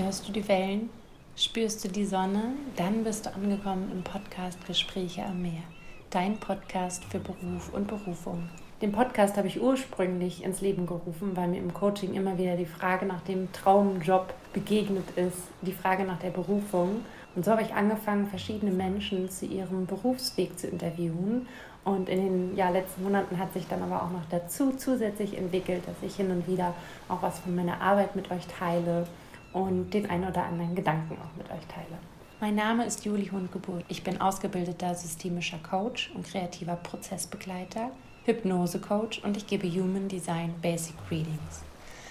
Hörst du die Wellen? Spürst du die Sonne? Dann bist du angekommen im Podcast Gespräche am Meer. Dein Podcast für Beruf und Berufung. Den Podcast habe ich ursprünglich ins Leben gerufen, weil mir im Coaching immer wieder die Frage nach dem Traumjob begegnet ist, die Frage nach der Berufung. Und so habe ich angefangen, verschiedene Menschen zu ihrem Berufsweg zu interviewen. Und in den ja, letzten Monaten hat sich dann aber auch noch dazu zusätzlich entwickelt, dass ich hin und wieder auch was von meiner Arbeit mit euch teile und den einen oder anderen Gedanken auch mit euch teile. Mein Name ist Juli Hundgeburt. Ich bin ausgebildeter systemischer Coach und kreativer Prozessbegleiter, Hypnose-Coach und ich gebe Human Design Basic Readings.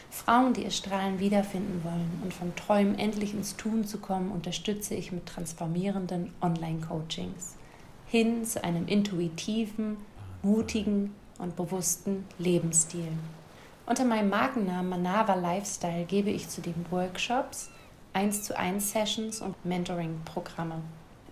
Frauen, die ihr Strahlen wiederfinden wollen und vom Träumen endlich ins Tun zu kommen, unterstütze ich mit transformierenden Online-Coachings hin zu einem intuitiven, mutigen und bewussten Lebensstil. Unter meinem Markennamen Manava Lifestyle gebe ich zudem Workshops, 1 zu 1 Sessions und Mentoring-Programme.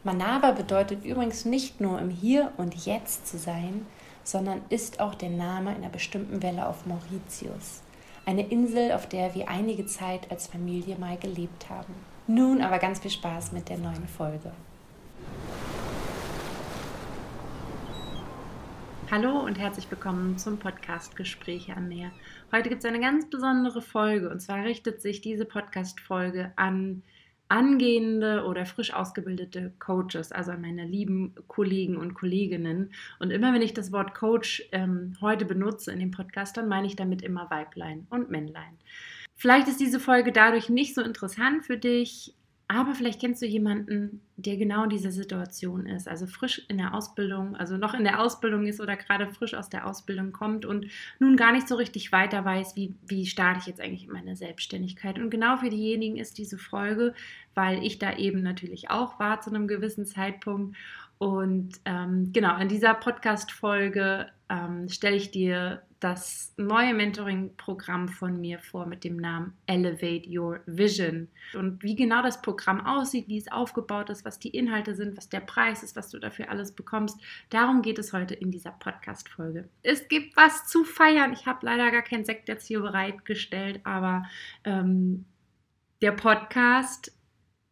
Manava bedeutet übrigens nicht nur im Hier und Jetzt zu sein, sondern ist auch der Name einer bestimmten Welle auf Mauritius. Eine Insel, auf der wir einige Zeit als Familie mal gelebt haben. Nun aber ganz viel Spaß mit der neuen Folge. Hallo und herzlich willkommen zum Podcast Gespräche am Meer. Heute gibt es eine ganz besondere Folge und zwar richtet sich diese Podcast-Folge an angehende oder frisch ausgebildete Coaches, also an meine lieben Kollegen und Kolleginnen. Und immer wenn ich das Wort Coach ähm, heute benutze in dem Podcast, dann meine ich damit immer Weiblein und Männlein. Vielleicht ist diese Folge dadurch nicht so interessant für dich, aber vielleicht kennst du jemanden, der genau in dieser Situation ist, also frisch in der Ausbildung, also noch in der Ausbildung ist oder gerade frisch aus der Ausbildung kommt und nun gar nicht so richtig weiter weiß, wie, wie starte ich jetzt eigentlich in meine Selbstständigkeit. Und genau für diejenigen ist diese Folge, weil ich da eben natürlich auch war zu einem gewissen Zeitpunkt und ähm, genau, in dieser Podcast-Folge ähm, stelle ich dir das neue Mentoring-Programm von mir vor mit dem Namen Elevate Your Vision. Und wie genau das Programm aussieht, wie es aufgebaut ist, was die Inhalte sind, was der Preis ist, was du dafür alles bekommst, darum geht es heute in dieser Podcast-Folge. Es gibt was zu feiern. Ich habe leider gar kein Sekt jetzt hier bereitgestellt, aber ähm, der Podcast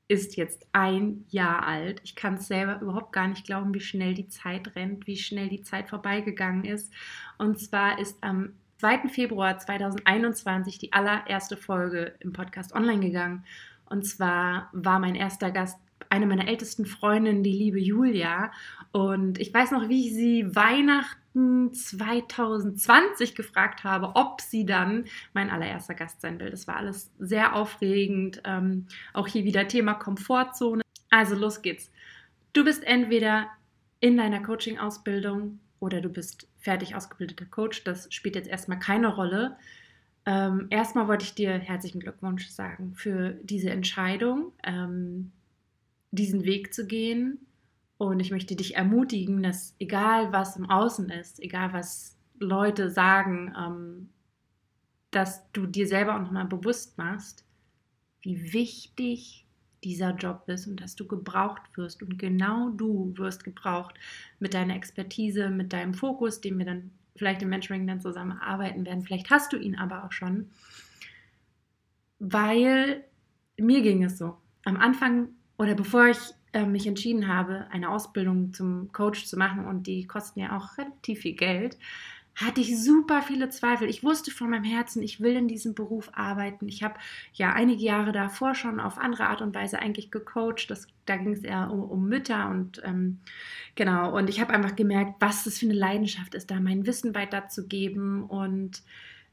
ist jetzt ein Jahr alt. Ich kann es selber überhaupt gar nicht glauben, wie schnell die Zeit rennt, wie schnell die Zeit vorbeigegangen ist. Und zwar ist am 2. Februar 2021 die allererste Folge im Podcast online gegangen. Und zwar war mein erster Gast eine meiner ältesten Freundinnen, die liebe Julia. Und ich weiß noch, wie ich sie Weihnachten 2020 gefragt habe, ob sie dann mein allererster Gast sein will. Das war alles sehr aufregend. Ähm, auch hier wieder Thema Komfortzone. Also los geht's. Du bist entweder in deiner Coaching-Ausbildung oder du bist fertig ausgebildeter Coach. Das spielt jetzt erstmal keine Rolle. Ähm, erstmal wollte ich dir herzlichen Glückwunsch sagen für diese Entscheidung. Ähm, diesen Weg zu gehen. Und ich möchte dich ermutigen, dass egal was im Außen ist, egal was Leute sagen, ähm, dass du dir selber auch nochmal bewusst machst, wie wichtig dieser Job ist und dass du gebraucht wirst. Und genau du wirst gebraucht mit deiner Expertise, mit deinem Fokus, den wir dann vielleicht im Mentoring dann zusammen arbeiten werden. Vielleicht hast du ihn aber auch schon. Weil mir ging es so. Am Anfang oder bevor ich äh, mich entschieden habe, eine Ausbildung zum Coach zu machen und die kosten ja auch relativ viel Geld, hatte ich super viele Zweifel. Ich wusste von meinem Herzen, ich will in diesem Beruf arbeiten. Ich habe ja einige Jahre davor schon auf andere Art und Weise eigentlich gecoacht. Das, da ging es eher um, um, Mütter und ähm, genau. Und ich habe einfach gemerkt, was das für eine Leidenschaft ist, da mein Wissen weiterzugeben und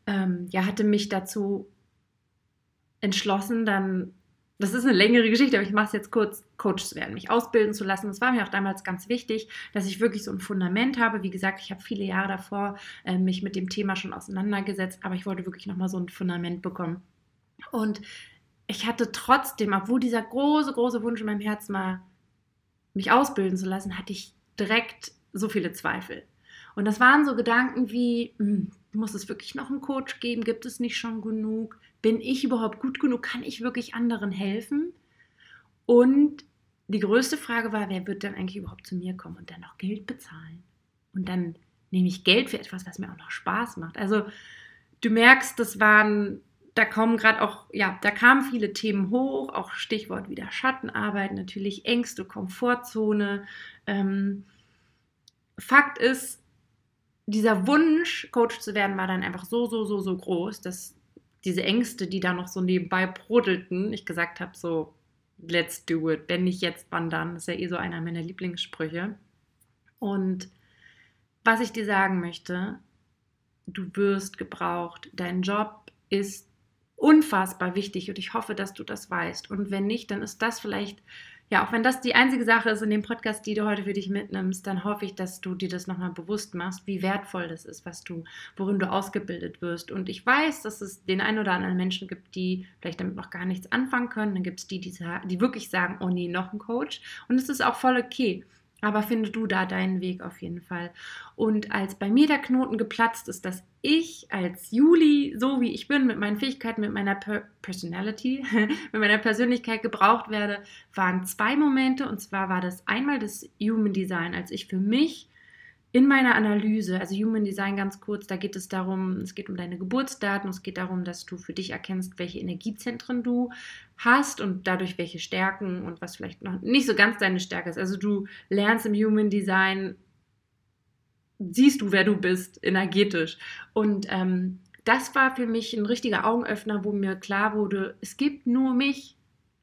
ähm, ja, hatte mich dazu entschlossen, dann das ist eine längere Geschichte, aber ich mache es jetzt kurz, Coach zu werden, mich ausbilden zu lassen. Das war mir auch damals ganz wichtig, dass ich wirklich so ein Fundament habe. Wie gesagt, ich habe viele Jahre davor äh, mich mit dem Thema schon auseinandergesetzt, aber ich wollte wirklich nochmal so ein Fundament bekommen. Und ich hatte trotzdem, obwohl dieser große, große Wunsch in meinem Herzen war, mich ausbilden zu lassen, hatte ich direkt so viele Zweifel. Und das waren so Gedanken wie, hm, muss es wirklich noch einen Coach geben? Gibt es nicht schon genug? Bin ich überhaupt gut genug? Kann ich wirklich anderen helfen? Und die größte Frage war, wer wird dann eigentlich überhaupt zu mir kommen und dann noch Geld bezahlen? Und dann nehme ich Geld für etwas, was mir auch noch Spaß macht. Also du merkst, das waren da kommen gerade auch, ja, da kamen viele Themen hoch, auch Stichwort wieder Schattenarbeit, natürlich Ängste, Komfortzone. Ähm, Fakt ist, dieser Wunsch, Coach zu werden, war dann einfach so, so, so, so groß, dass diese Ängste, die da noch so nebenbei brodelten, ich gesagt habe, so, let's do it. Wenn nicht jetzt, wann dann? Das ist ja eh so einer meiner Lieblingssprüche. Und was ich dir sagen möchte, du wirst gebraucht. Dein Job ist unfassbar wichtig und ich hoffe, dass du das weißt. Und wenn nicht, dann ist das vielleicht, ja, auch wenn das die einzige Sache ist in dem Podcast, die du heute für dich mitnimmst, dann hoffe ich, dass du dir das nochmal bewusst machst, wie wertvoll das ist, was du, worin du ausgebildet wirst. Und ich weiß, dass es den einen oder anderen Menschen gibt, die vielleicht damit noch gar nichts anfangen können. Dann gibt es die, die, die wirklich sagen, oh nee, noch ein Coach. Und es ist auch voll okay. Aber finde du da deinen Weg auf jeden Fall. Und als bei mir der Knoten geplatzt ist, dass ich als Juli, so wie ich bin, mit meinen Fähigkeiten, mit meiner per Personality, mit meiner Persönlichkeit gebraucht werde, waren zwei Momente. Und zwar war das einmal das Human Design, als ich für mich in meiner Analyse, also Human Design ganz kurz, da geht es darum, es geht um deine Geburtsdaten, es geht darum, dass du für dich erkennst, welche Energiezentren du hast und dadurch welche Stärken und was vielleicht noch nicht so ganz deine Stärke ist. Also du lernst im Human Design, siehst du, wer du bist, energetisch. Und ähm, das war für mich ein richtiger Augenöffner, wo mir klar wurde, es gibt nur mich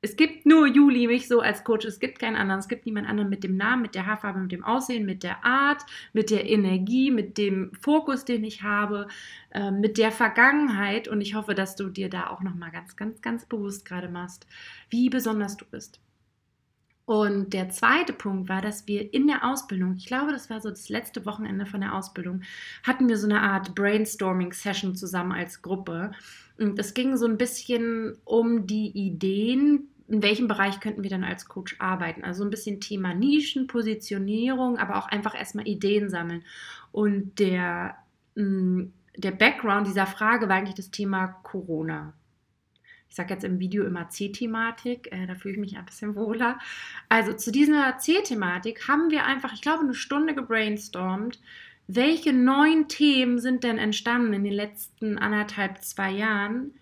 es gibt nur Juli, mich so als Coach. Es gibt keinen anderen. Es gibt niemand anderen mit dem Namen, mit der Haarfarbe, mit dem Aussehen, mit der Art, mit der Energie, mit dem Fokus, den ich habe, äh, mit der Vergangenheit. Und ich hoffe, dass du dir da auch nochmal ganz, ganz, ganz bewusst gerade machst, wie besonders du bist. Und der zweite Punkt war, dass wir in der Ausbildung, ich glaube, das war so das letzte Wochenende von der Ausbildung, hatten wir so eine Art Brainstorming-Session zusammen als Gruppe. Und es ging so ein bisschen um die Ideen, in welchem Bereich könnten wir dann als Coach arbeiten? Also ein bisschen Thema Nischen, Positionierung, aber auch einfach erstmal Ideen sammeln. Und der, mm, der Background dieser Frage war eigentlich das Thema Corona. Ich sage jetzt im Video immer C-Thematik, äh, da fühle ich mich ein bisschen wohler. Also zu dieser C-Thematik haben wir einfach, ich glaube, eine Stunde gebrainstormt, welche neuen Themen sind denn entstanden in den letzten anderthalb, zwei Jahren,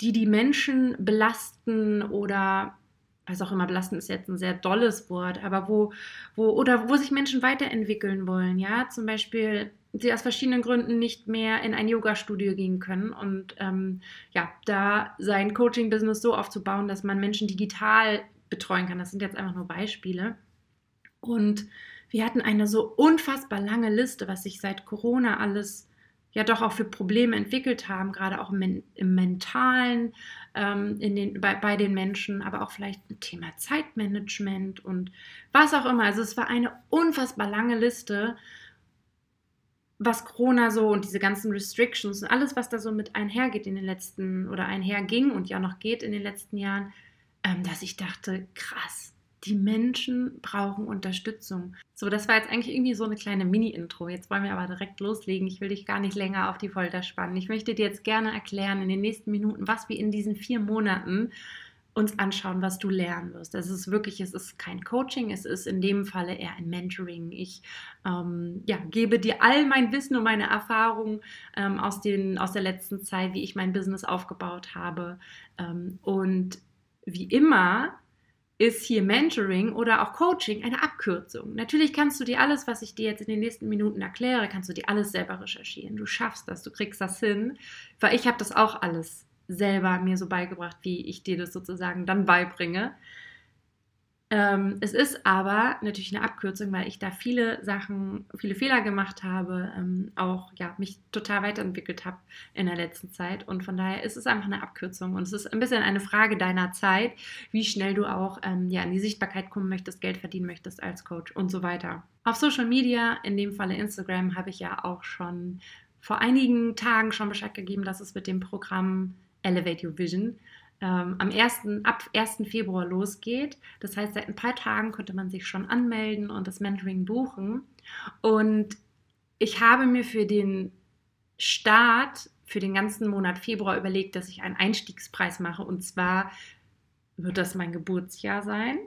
die die Menschen belasten oder was auch immer, belasten ist jetzt ein sehr dolles Wort, aber wo, wo, oder wo sich Menschen weiterentwickeln wollen, ja, zum Beispiel sie aus verschiedenen Gründen nicht mehr in ein Yoga-Studio gehen können und ähm, ja, da sein Coaching-Business so aufzubauen, dass man Menschen digital betreuen kann. Das sind jetzt einfach nur Beispiele. Und wir hatten eine so unfassbar lange Liste, was sich seit Corona alles ja doch auch für Probleme entwickelt haben, gerade auch im, im Mentalen, ähm, in den, bei, bei den Menschen, aber auch vielleicht ein Thema Zeitmanagement und was auch immer. Also es war eine unfassbar lange Liste, was Corona so und diese ganzen Restrictions und alles, was da so mit einhergeht in den letzten oder einherging und ja noch geht in den letzten Jahren, ähm, dass ich dachte, krass, die Menschen brauchen Unterstützung. So, das war jetzt eigentlich irgendwie so eine kleine Mini-Intro. Jetzt wollen wir aber direkt loslegen. Ich will dich gar nicht länger auf die Folter spannen. Ich möchte dir jetzt gerne erklären in den nächsten Minuten, was wir in diesen vier Monaten uns anschauen, was du lernen wirst. Es ist wirklich, es ist kein Coaching, es ist in dem Falle eher ein Mentoring. Ich ähm, ja, gebe dir all mein Wissen und meine Erfahrungen ähm, aus, den, aus der letzten Zeit, wie ich mein Business aufgebaut habe. Ähm, und wie immer ist hier Mentoring oder auch Coaching eine Abkürzung. Natürlich kannst du dir alles, was ich dir jetzt in den nächsten Minuten erkläre, kannst du dir alles selber recherchieren. Du schaffst das, du kriegst das hin, weil ich habe das auch alles selber mir so beigebracht, wie ich dir das sozusagen dann beibringe. Ähm, es ist aber natürlich eine Abkürzung, weil ich da viele Sachen, viele Fehler gemacht habe, ähm, auch ja, mich total weiterentwickelt habe in der letzten Zeit. Und von daher ist es einfach eine Abkürzung. Und es ist ein bisschen eine Frage deiner Zeit, wie schnell du auch ähm, ja, in die Sichtbarkeit kommen möchtest, Geld verdienen möchtest als Coach und so weiter. Auf Social Media, in dem Falle Instagram, habe ich ja auch schon vor einigen Tagen schon Bescheid gegeben, dass es mit dem Programm Elevate Your Vision ähm, am 1., ab 1. Februar losgeht. Das heißt, seit ein paar Tagen konnte man sich schon anmelden und das Mentoring buchen. Und ich habe mir für den Start, für den ganzen Monat Februar überlegt, dass ich einen Einstiegspreis mache. Und zwar wird das mein Geburtsjahr sein.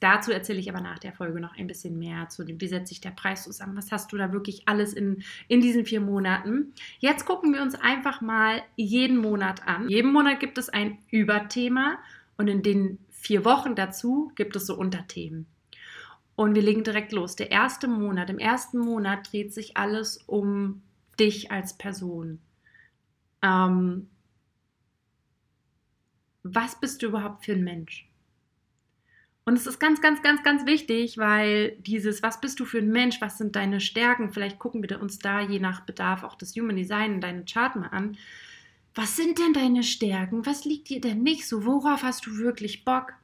Dazu erzähle ich aber nach der Folge noch ein bisschen mehr zu dem, wie setzt sich der Preis zusammen, was hast du da wirklich alles in, in diesen vier Monaten. Jetzt gucken wir uns einfach mal jeden Monat an. Jeden Monat gibt es ein Überthema und in den vier Wochen dazu gibt es so Unterthemen. Und wir legen direkt los. Der erste Monat, im ersten Monat dreht sich alles um dich als Person. Ähm, was bist du überhaupt für ein Mensch? Und es ist ganz, ganz, ganz, ganz wichtig, weil dieses, was bist du für ein Mensch, was sind deine Stärken, vielleicht gucken wir uns da je nach Bedarf auch das Human Design in deine Chart mal an. Was sind denn deine Stärken? Was liegt dir denn nicht so? Worauf hast du wirklich Bock?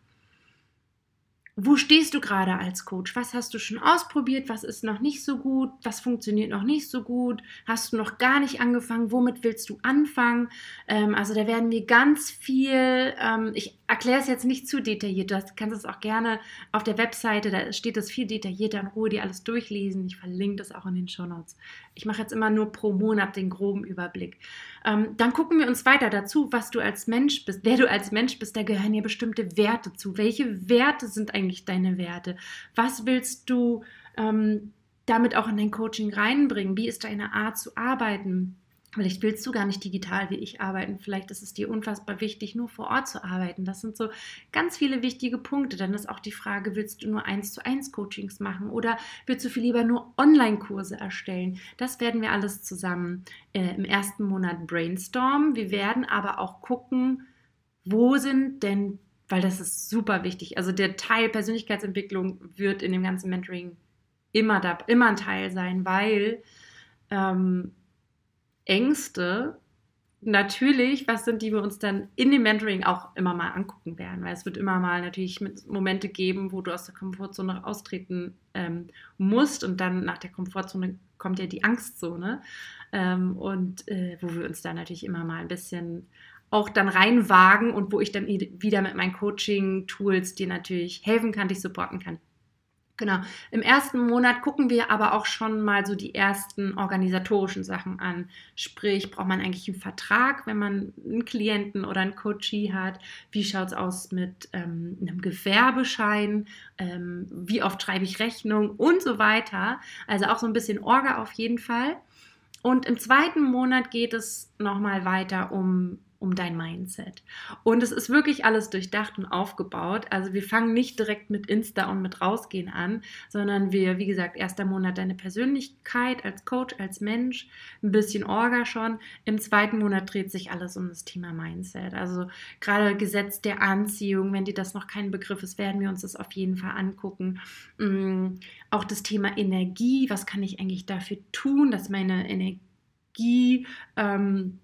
Wo stehst du gerade als Coach? Was hast du schon ausprobiert? Was ist noch nicht so gut? Was funktioniert noch nicht so gut? Hast du noch gar nicht angefangen? Womit willst du anfangen? Ähm, also da werden wir ganz viel, ähm, ich erkläre es jetzt nicht zu detailliert, du kannst es auch gerne auf der Webseite, da steht es viel detaillierter in Ruhe, dir alles durchlesen. Ich verlinke das auch in den Show Notes. Ich mache jetzt immer nur pro Monat den groben Überblick. Ähm, dann gucken wir uns weiter dazu, was du als Mensch bist, wer du als Mensch bist. Da gehören ja bestimmte Werte zu. Welche Werte sind eigentlich deine Werte? Was willst du ähm, damit auch in dein Coaching reinbringen? Wie ist deine Art zu arbeiten? Vielleicht willst du gar nicht digital wie ich arbeiten. Vielleicht ist es dir unfassbar wichtig, nur vor Ort zu arbeiten. Das sind so ganz viele wichtige Punkte. Dann ist auch die Frage, willst du nur eins zu eins Coachings machen oder willst du viel lieber nur Online-Kurse erstellen? Das werden wir alles zusammen äh, im ersten Monat brainstormen. Wir werden aber auch gucken, wo sind denn, weil das ist super wichtig. Also der Teil Persönlichkeitsentwicklung wird in dem ganzen Mentoring immer, da, immer ein Teil sein, weil ähm, Ängste natürlich, was sind, die wir uns dann in dem Mentoring auch immer mal angucken werden, weil es wird immer mal natürlich Momente geben, wo du aus der Komfortzone austreten ähm, musst und dann nach der Komfortzone kommt ja die Angstzone ähm, und äh, wo wir uns dann natürlich immer mal ein bisschen auch dann reinwagen und wo ich dann wieder mit meinen Coaching-Tools dir natürlich helfen kann, dich supporten kann. Genau. Im ersten Monat gucken wir aber auch schon mal so die ersten organisatorischen Sachen an. Sprich, braucht man eigentlich einen Vertrag, wenn man einen Klienten oder einen Coachie hat? Wie schaut es aus mit ähm, einem Gewerbeschein? Ähm, wie oft schreibe ich Rechnung und so weiter? Also auch so ein bisschen Orga auf jeden Fall. Und im zweiten Monat geht es nochmal weiter um um dein Mindset. Und es ist wirklich alles durchdacht und aufgebaut. Also wir fangen nicht direkt mit Insta und mit Rausgehen an, sondern wir, wie gesagt, erster Monat deine Persönlichkeit als Coach, als Mensch, ein bisschen Orga schon. Im zweiten Monat dreht sich alles um das Thema Mindset. Also gerade Gesetz der Anziehung, wenn dir das noch kein Begriff ist, werden wir uns das auf jeden Fall angucken. Mm, auch das Thema Energie, was kann ich eigentlich dafür tun, dass meine Energie ähm,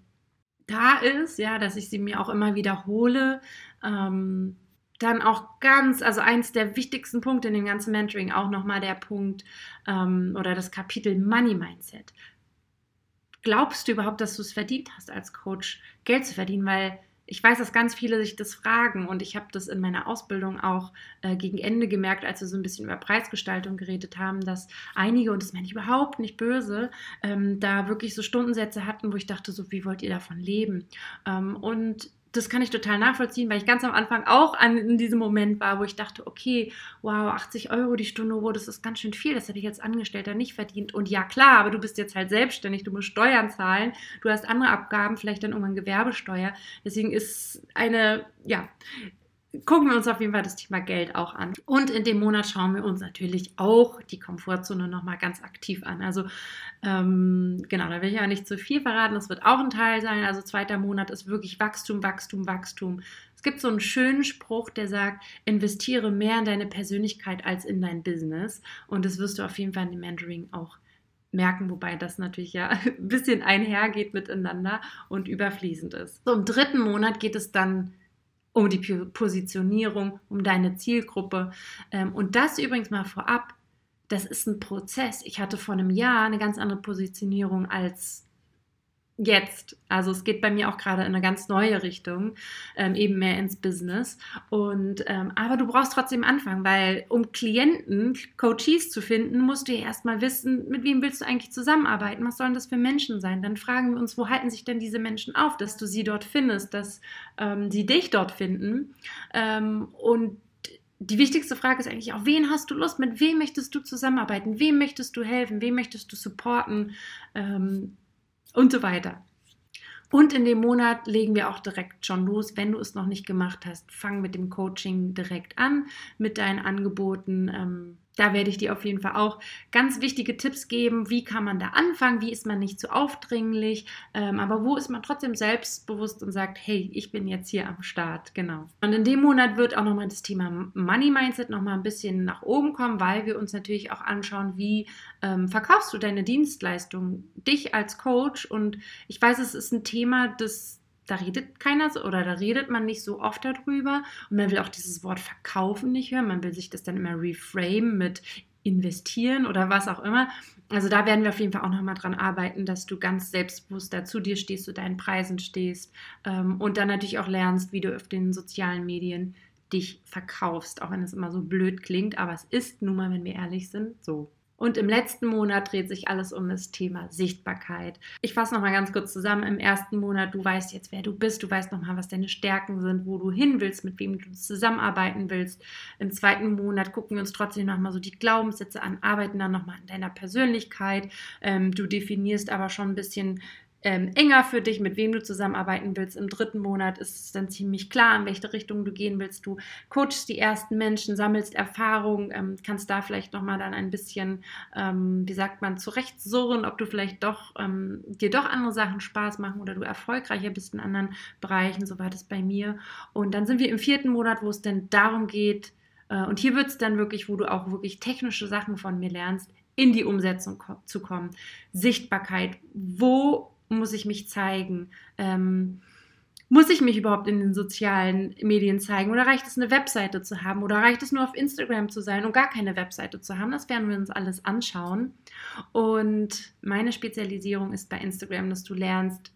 da ist, ja, dass ich sie mir auch immer wiederhole. Ähm, dann auch ganz, also eins der wichtigsten Punkte in dem ganzen Mentoring, auch nochmal der Punkt ähm, oder das Kapitel Money Mindset. Glaubst du überhaupt, dass du es verdient hast, als Coach Geld zu verdienen? Weil ich weiß, dass ganz viele sich das fragen und ich habe das in meiner Ausbildung auch äh, gegen Ende gemerkt, als wir so ein bisschen über Preisgestaltung geredet haben, dass einige, und das meine ich überhaupt nicht böse, ähm, da wirklich so Stundensätze hatten, wo ich dachte, so wie wollt ihr davon leben? Ähm, und das kann ich total nachvollziehen, weil ich ganz am Anfang auch an, in diesem Moment war, wo ich dachte, okay, wow, 80 Euro die Stunde, oh, das ist ganz schön viel, das hätte ich als Angestellter nicht verdient. Und ja, klar, aber du bist jetzt halt selbstständig, du musst Steuern zahlen, du hast andere Abgaben, vielleicht dann irgendwann Gewerbesteuer. Deswegen ist eine, ja, gucken wir uns auf jeden Fall das Thema Geld auch an. Und in dem Monat schauen wir uns natürlich auch die Komfortzone nochmal ganz aktiv an. Also ähm, genau, da will ich ja nicht zu viel verraten. Das wird auch ein Teil sein. Also zweiter Monat ist wirklich Wachstum, Wachstum, Wachstum. Es gibt so einen schönen Spruch, der sagt, investiere mehr in deine Persönlichkeit als in dein Business. Und das wirst du auf jeden Fall in dem Mentoring auch merken, wobei das natürlich ja ein bisschen einhergeht miteinander und überfließend ist. So, im dritten Monat geht es dann um die Positionierung, um deine Zielgruppe. Ähm, und das übrigens mal vorab, das ist ein Prozess. Ich hatte vor einem Jahr eine ganz andere Positionierung als jetzt. Also es geht bei mir auch gerade in eine ganz neue Richtung, ähm, eben mehr ins Business. Und ähm, aber du brauchst trotzdem anfangen, weil um Klienten, Coaches zu finden, musst du ja erstmal wissen, mit wem willst du eigentlich zusammenarbeiten? Was sollen das für Menschen sein? Dann fragen wir uns, wo halten sich denn diese Menschen auf, dass du sie dort findest, dass ähm, sie dich dort finden. Ähm, und die wichtigste Frage ist eigentlich auch, wen hast du Lust, mit wem möchtest du zusammenarbeiten, wem möchtest du helfen, wem möchtest du supporten ähm, und so weiter. Und in dem Monat legen wir auch direkt schon los. Wenn du es noch nicht gemacht hast, fang mit dem Coaching direkt an, mit deinen Angeboten. Ähm, da werde ich dir auf jeden Fall auch ganz wichtige Tipps geben. Wie kann man da anfangen? Wie ist man nicht zu so aufdringlich? Ähm, aber wo ist man trotzdem selbstbewusst und sagt, hey, ich bin jetzt hier am Start. Genau. Und in dem Monat wird auch nochmal das Thema Money Mindset nochmal ein bisschen nach oben kommen, weil wir uns natürlich auch anschauen, wie ähm, verkaufst du deine Dienstleistung, dich als Coach. Und ich weiß, es ist ein Thema, das da redet keiner so oder da redet man nicht so oft darüber und man will auch dieses Wort verkaufen nicht hören. Man will sich das dann immer reframe mit investieren oder was auch immer. Also da werden wir auf jeden Fall auch nochmal dran arbeiten, dass du ganz selbstbewusst da zu dir stehst, zu deinen Preisen stehst ähm, und dann natürlich auch lernst, wie du auf den sozialen Medien dich verkaufst, auch wenn es immer so blöd klingt, aber es ist nun mal, wenn wir ehrlich sind, so. Und im letzten Monat dreht sich alles um das Thema Sichtbarkeit. Ich fasse nochmal ganz kurz zusammen. Im ersten Monat, du weißt jetzt, wer du bist, du weißt nochmal, was deine Stärken sind, wo du hin willst, mit wem du zusammenarbeiten willst. Im zweiten Monat gucken wir uns trotzdem nochmal so die Glaubenssätze an, arbeiten dann nochmal an deiner Persönlichkeit. Ähm, du definierst aber schon ein bisschen ähm, enger für dich, mit wem du zusammenarbeiten willst. Im dritten Monat ist es dann ziemlich klar, in welche Richtung du gehen willst. Du coachst die ersten Menschen, sammelst Erfahrung, ähm, kannst da vielleicht nochmal dann ein bisschen, ähm, wie sagt man, zurechtsurren, ob du vielleicht doch ähm, dir doch andere Sachen Spaß machen oder du erfolgreicher bist in anderen Bereichen. So war das bei mir. Und dann sind wir im vierten Monat, wo es dann darum geht, äh, und hier wird es dann wirklich, wo du auch wirklich technische Sachen von mir lernst, in die Umsetzung zu kommen. Sichtbarkeit. Wo muss ich mich zeigen? Ähm, muss ich mich überhaupt in den sozialen Medien zeigen? Oder reicht es, eine Webseite zu haben? Oder reicht es nur auf Instagram zu sein und gar keine Webseite zu haben? Das werden wir uns alles anschauen. Und meine Spezialisierung ist bei Instagram, dass du lernst,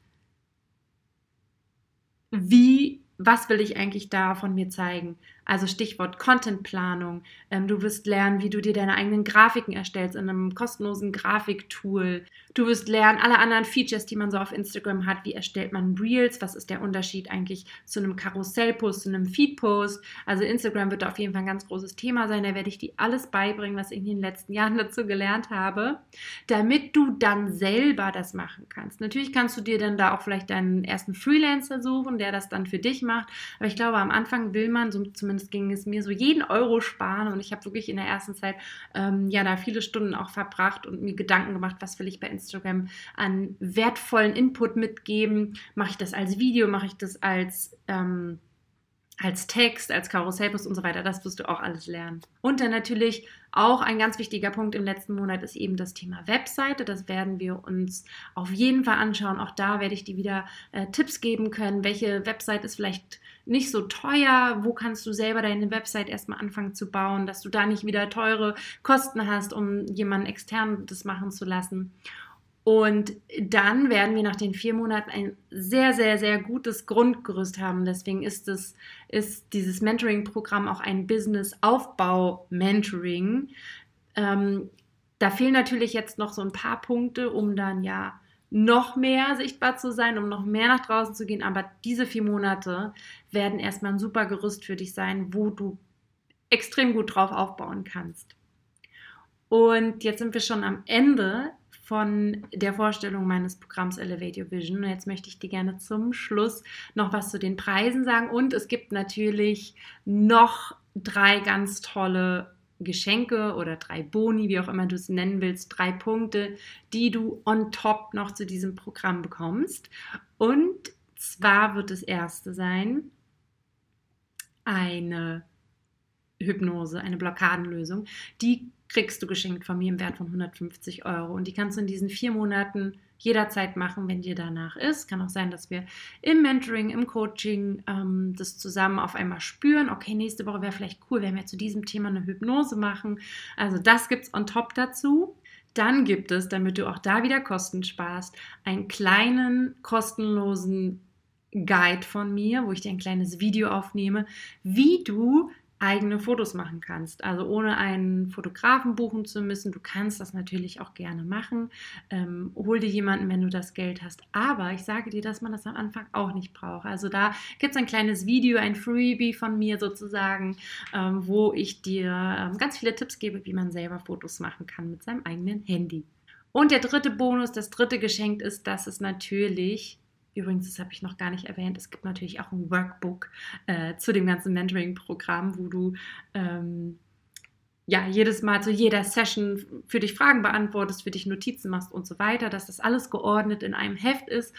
wie was will ich eigentlich da von mir zeigen? Also Stichwort Contentplanung. Ähm, du wirst lernen, wie du dir deine eigenen Grafiken erstellst in einem kostenlosen Grafiktool. Du wirst lernen, alle anderen Features, die man so auf Instagram hat. Wie erstellt man Reels? Was ist der Unterschied eigentlich zu einem Karussellpost, zu einem Feedpost? Also Instagram wird auf jeden Fall ein ganz großes Thema sein. Da werde ich dir alles beibringen, was ich in den letzten Jahren dazu gelernt habe, damit du dann selber das machen kannst. Natürlich kannst du dir dann da auch vielleicht deinen ersten Freelancer suchen, der das dann für dich macht. Aber ich glaube, am Anfang will man, so zumindest ging es mir so, jeden Euro sparen. Und ich habe wirklich in der ersten Zeit ähm, ja da viele Stunden auch verbracht und mir Gedanken gemacht, was will ich bei Instagram an wertvollen Input mitgeben. Mache ich das als Video, mache ich das als ähm, als Text, als Karussellpost und so weiter. Das wirst du auch alles lernen. Und dann natürlich auch ein ganz wichtiger Punkt im letzten Monat ist eben das Thema Webseite. Das werden wir uns auf jeden Fall anschauen. Auch da werde ich dir wieder äh, Tipps geben können. Welche Website ist vielleicht nicht so teuer? Wo kannst du selber deine Website erstmal anfangen zu bauen, dass du da nicht wieder teure Kosten hast, um jemanden extern das machen zu lassen? Und dann werden wir nach den vier Monaten ein sehr, sehr, sehr gutes Grundgerüst haben. Deswegen ist, es, ist dieses Mentoring-Programm auch ein Business-Aufbau-Mentoring. Ähm, da fehlen natürlich jetzt noch so ein paar Punkte, um dann ja noch mehr sichtbar zu sein, um noch mehr nach draußen zu gehen. Aber diese vier Monate werden erstmal ein super Gerüst für dich sein, wo du extrem gut drauf aufbauen kannst. Und jetzt sind wir schon am Ende von der Vorstellung meines Programms Elevate Your Vision. Und jetzt möchte ich dir gerne zum Schluss noch was zu den Preisen sagen. Und es gibt natürlich noch drei ganz tolle Geschenke oder drei Boni, wie auch immer du es nennen willst, drei Punkte, die du on top noch zu diesem Programm bekommst. Und zwar wird das erste sein eine Hypnose, eine Blockadenlösung. Die kriegst du geschenkt von mir im Wert von 150 Euro. Und die kannst du in diesen vier Monaten jederzeit machen, wenn dir danach ist. Kann auch sein, dass wir im Mentoring, im Coaching ähm, das zusammen auf einmal spüren. Okay, nächste Woche wäre vielleicht cool, wenn wir zu diesem Thema eine Hypnose machen. Also das gibt es on top dazu. Dann gibt es, damit du auch da wieder Kosten sparst, einen kleinen kostenlosen Guide von mir, wo ich dir ein kleines Video aufnehme, wie du eigene Fotos machen kannst. Also ohne einen Fotografen buchen zu müssen. Du kannst das natürlich auch gerne machen. Ähm, hol dir jemanden, wenn du das Geld hast. Aber ich sage dir, dass man das am Anfang auch nicht braucht. Also da gibt es ein kleines Video, ein Freebie von mir sozusagen, ähm, wo ich dir ähm, ganz viele Tipps gebe, wie man selber Fotos machen kann mit seinem eigenen Handy. Und der dritte Bonus, das dritte Geschenk ist, dass es natürlich Übrigens, das habe ich noch gar nicht erwähnt, es gibt natürlich auch ein Workbook äh, zu dem ganzen Mentoring-Programm, wo du ähm, ja jedes Mal zu jeder Session für dich Fragen beantwortest, für dich Notizen machst und so weiter, dass das alles geordnet in einem Heft ist.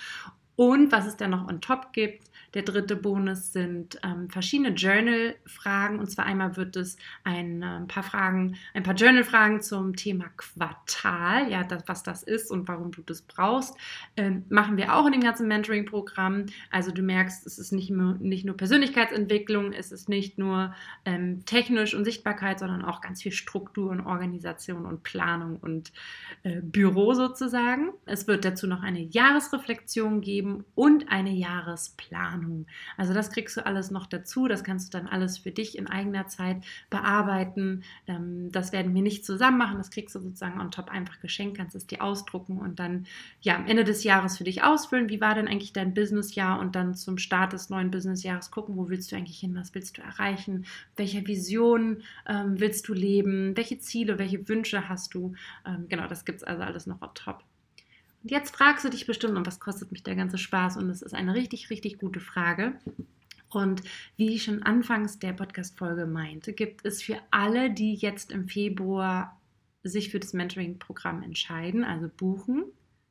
Und was es dann noch on top gibt, der dritte Bonus sind ähm, verschiedene Journal-Fragen. Und zwar einmal wird es ein, äh, paar Fragen, ein paar Journal-Fragen zum Thema Quartal, ja, das, was das ist und warum du das brauchst, ähm, machen wir auch in dem ganzen Mentoring-Programm. Also du merkst, es ist nicht nur, nicht nur Persönlichkeitsentwicklung, es ist nicht nur ähm, technisch und Sichtbarkeit, sondern auch ganz viel Struktur und Organisation und Planung und äh, Büro sozusagen. Es wird dazu noch eine Jahresreflexion geben und eine Jahresplanung. Planung. Also das kriegst du alles noch dazu. Das kannst du dann alles für dich in eigener Zeit bearbeiten. Ähm, das werden wir nicht zusammen machen. Das kriegst du sozusagen on top einfach geschenkt, kannst es dir ausdrucken und dann ja am Ende des Jahres für dich ausfüllen. Wie war denn eigentlich dein Businessjahr und dann zum Start des neuen Businessjahres gucken, wo willst du eigentlich hin, was willst du erreichen, welcher Vision ähm, willst du leben, welche Ziele, welche Wünsche hast du. Ähm, genau, das gibt es also alles noch on top. Und jetzt fragst du dich bestimmt, und was kostet mich der ganze Spaß? Und das ist eine richtig, richtig gute Frage. Und wie ich schon anfangs der Podcast-Folge meinte, gibt es für alle, die jetzt im Februar sich für das Mentoring-Programm entscheiden, also buchen.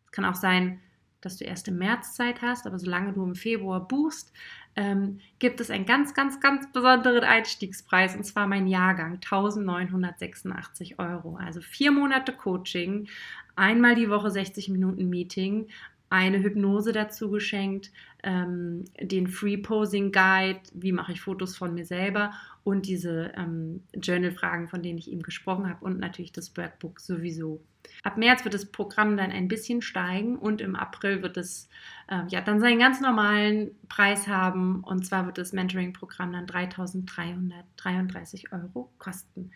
Es kann auch sein, dass du erst im März Zeit hast, aber solange du im Februar buchst, ähm, gibt es einen ganz, ganz, ganz besonderen Einstiegspreis und zwar mein Jahrgang 1986 Euro. Also vier Monate Coaching, einmal die Woche 60 Minuten Meeting, eine Hypnose dazu geschenkt, ähm, den Free Posing Guide, wie mache ich Fotos von mir selber und diese ähm, Journal-Fragen, von denen ich eben gesprochen habe und natürlich das Workbook sowieso. Ab März wird das Programm dann ein bisschen steigen und im April wird es äh, ja dann seinen ganz normalen Preis haben und zwar wird das Mentoring-Programm dann 3.333 Euro kosten.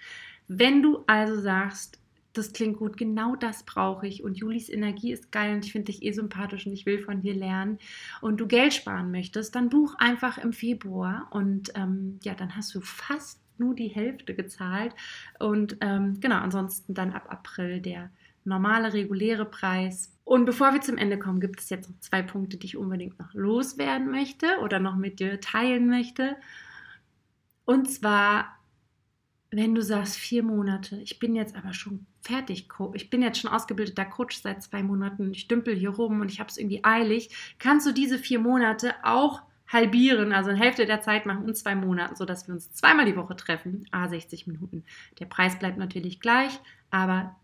Wenn du also sagst, das klingt gut, genau das brauche ich und Julis Energie ist geil und ich finde dich eh sympathisch und ich will von dir lernen und du Geld sparen möchtest, dann buch einfach im Februar und ähm, ja, dann hast du fast nur die Hälfte gezahlt und ähm, genau, ansonsten dann ab April der normale, reguläre Preis. Und bevor wir zum Ende kommen, gibt es jetzt noch zwei Punkte, die ich unbedingt noch loswerden möchte oder noch mit dir teilen möchte. Und zwar wenn du sagst, vier Monate, ich bin jetzt aber schon fertig, ich bin jetzt schon ausgebildeter Coach seit zwei Monaten, ich dümpel hier rum und ich habe es irgendwie eilig, kannst du diese vier Monate auch halbieren, also eine Hälfte der Zeit machen in zwei Monaten, sodass wir uns zweimal die Woche treffen, a 60 Minuten. Der Preis bleibt natürlich gleich, aber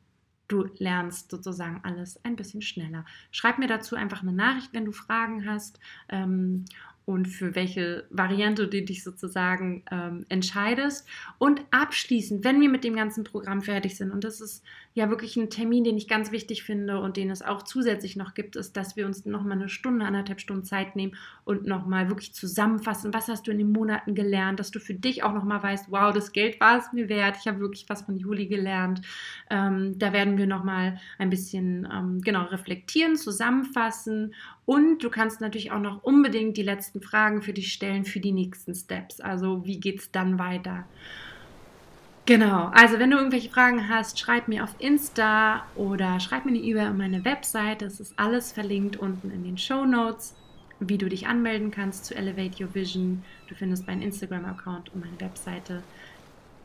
du lernst sozusagen alles ein bisschen schneller. Schreib mir dazu einfach eine Nachricht, wenn du Fragen hast. Und für welche Variante du dich sozusagen ähm, entscheidest. Und abschließend, wenn wir mit dem ganzen Programm fertig sind, und das ist ja wirklich ein Termin, den ich ganz wichtig finde und den es auch zusätzlich noch gibt, ist, dass wir uns nochmal eine Stunde, anderthalb Stunden Zeit nehmen und nochmal wirklich zusammenfassen, was hast du in den Monaten gelernt, dass du für dich auch nochmal weißt, wow, das Geld war es mir wert, ich habe wirklich was von Juli gelernt. Ähm, da werden wir nochmal ein bisschen ähm, genau reflektieren, zusammenfassen und du kannst natürlich auch noch unbedingt die letzten Fragen für dich stellen für die nächsten Steps. Also wie geht es dann weiter? Genau, also wenn du irgendwelche Fragen hast, schreib mir auf Insta oder schreib mir eine E-Mail an meine Website. Das ist alles verlinkt unten in den Show Notes, wie du dich anmelden kannst zu Elevate Your Vision. Du findest meinen Instagram-Account und meine Webseite.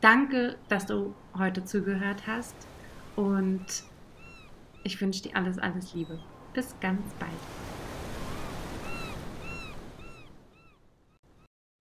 Danke, dass du heute zugehört hast und ich wünsche dir alles, alles Liebe. Bis ganz bald.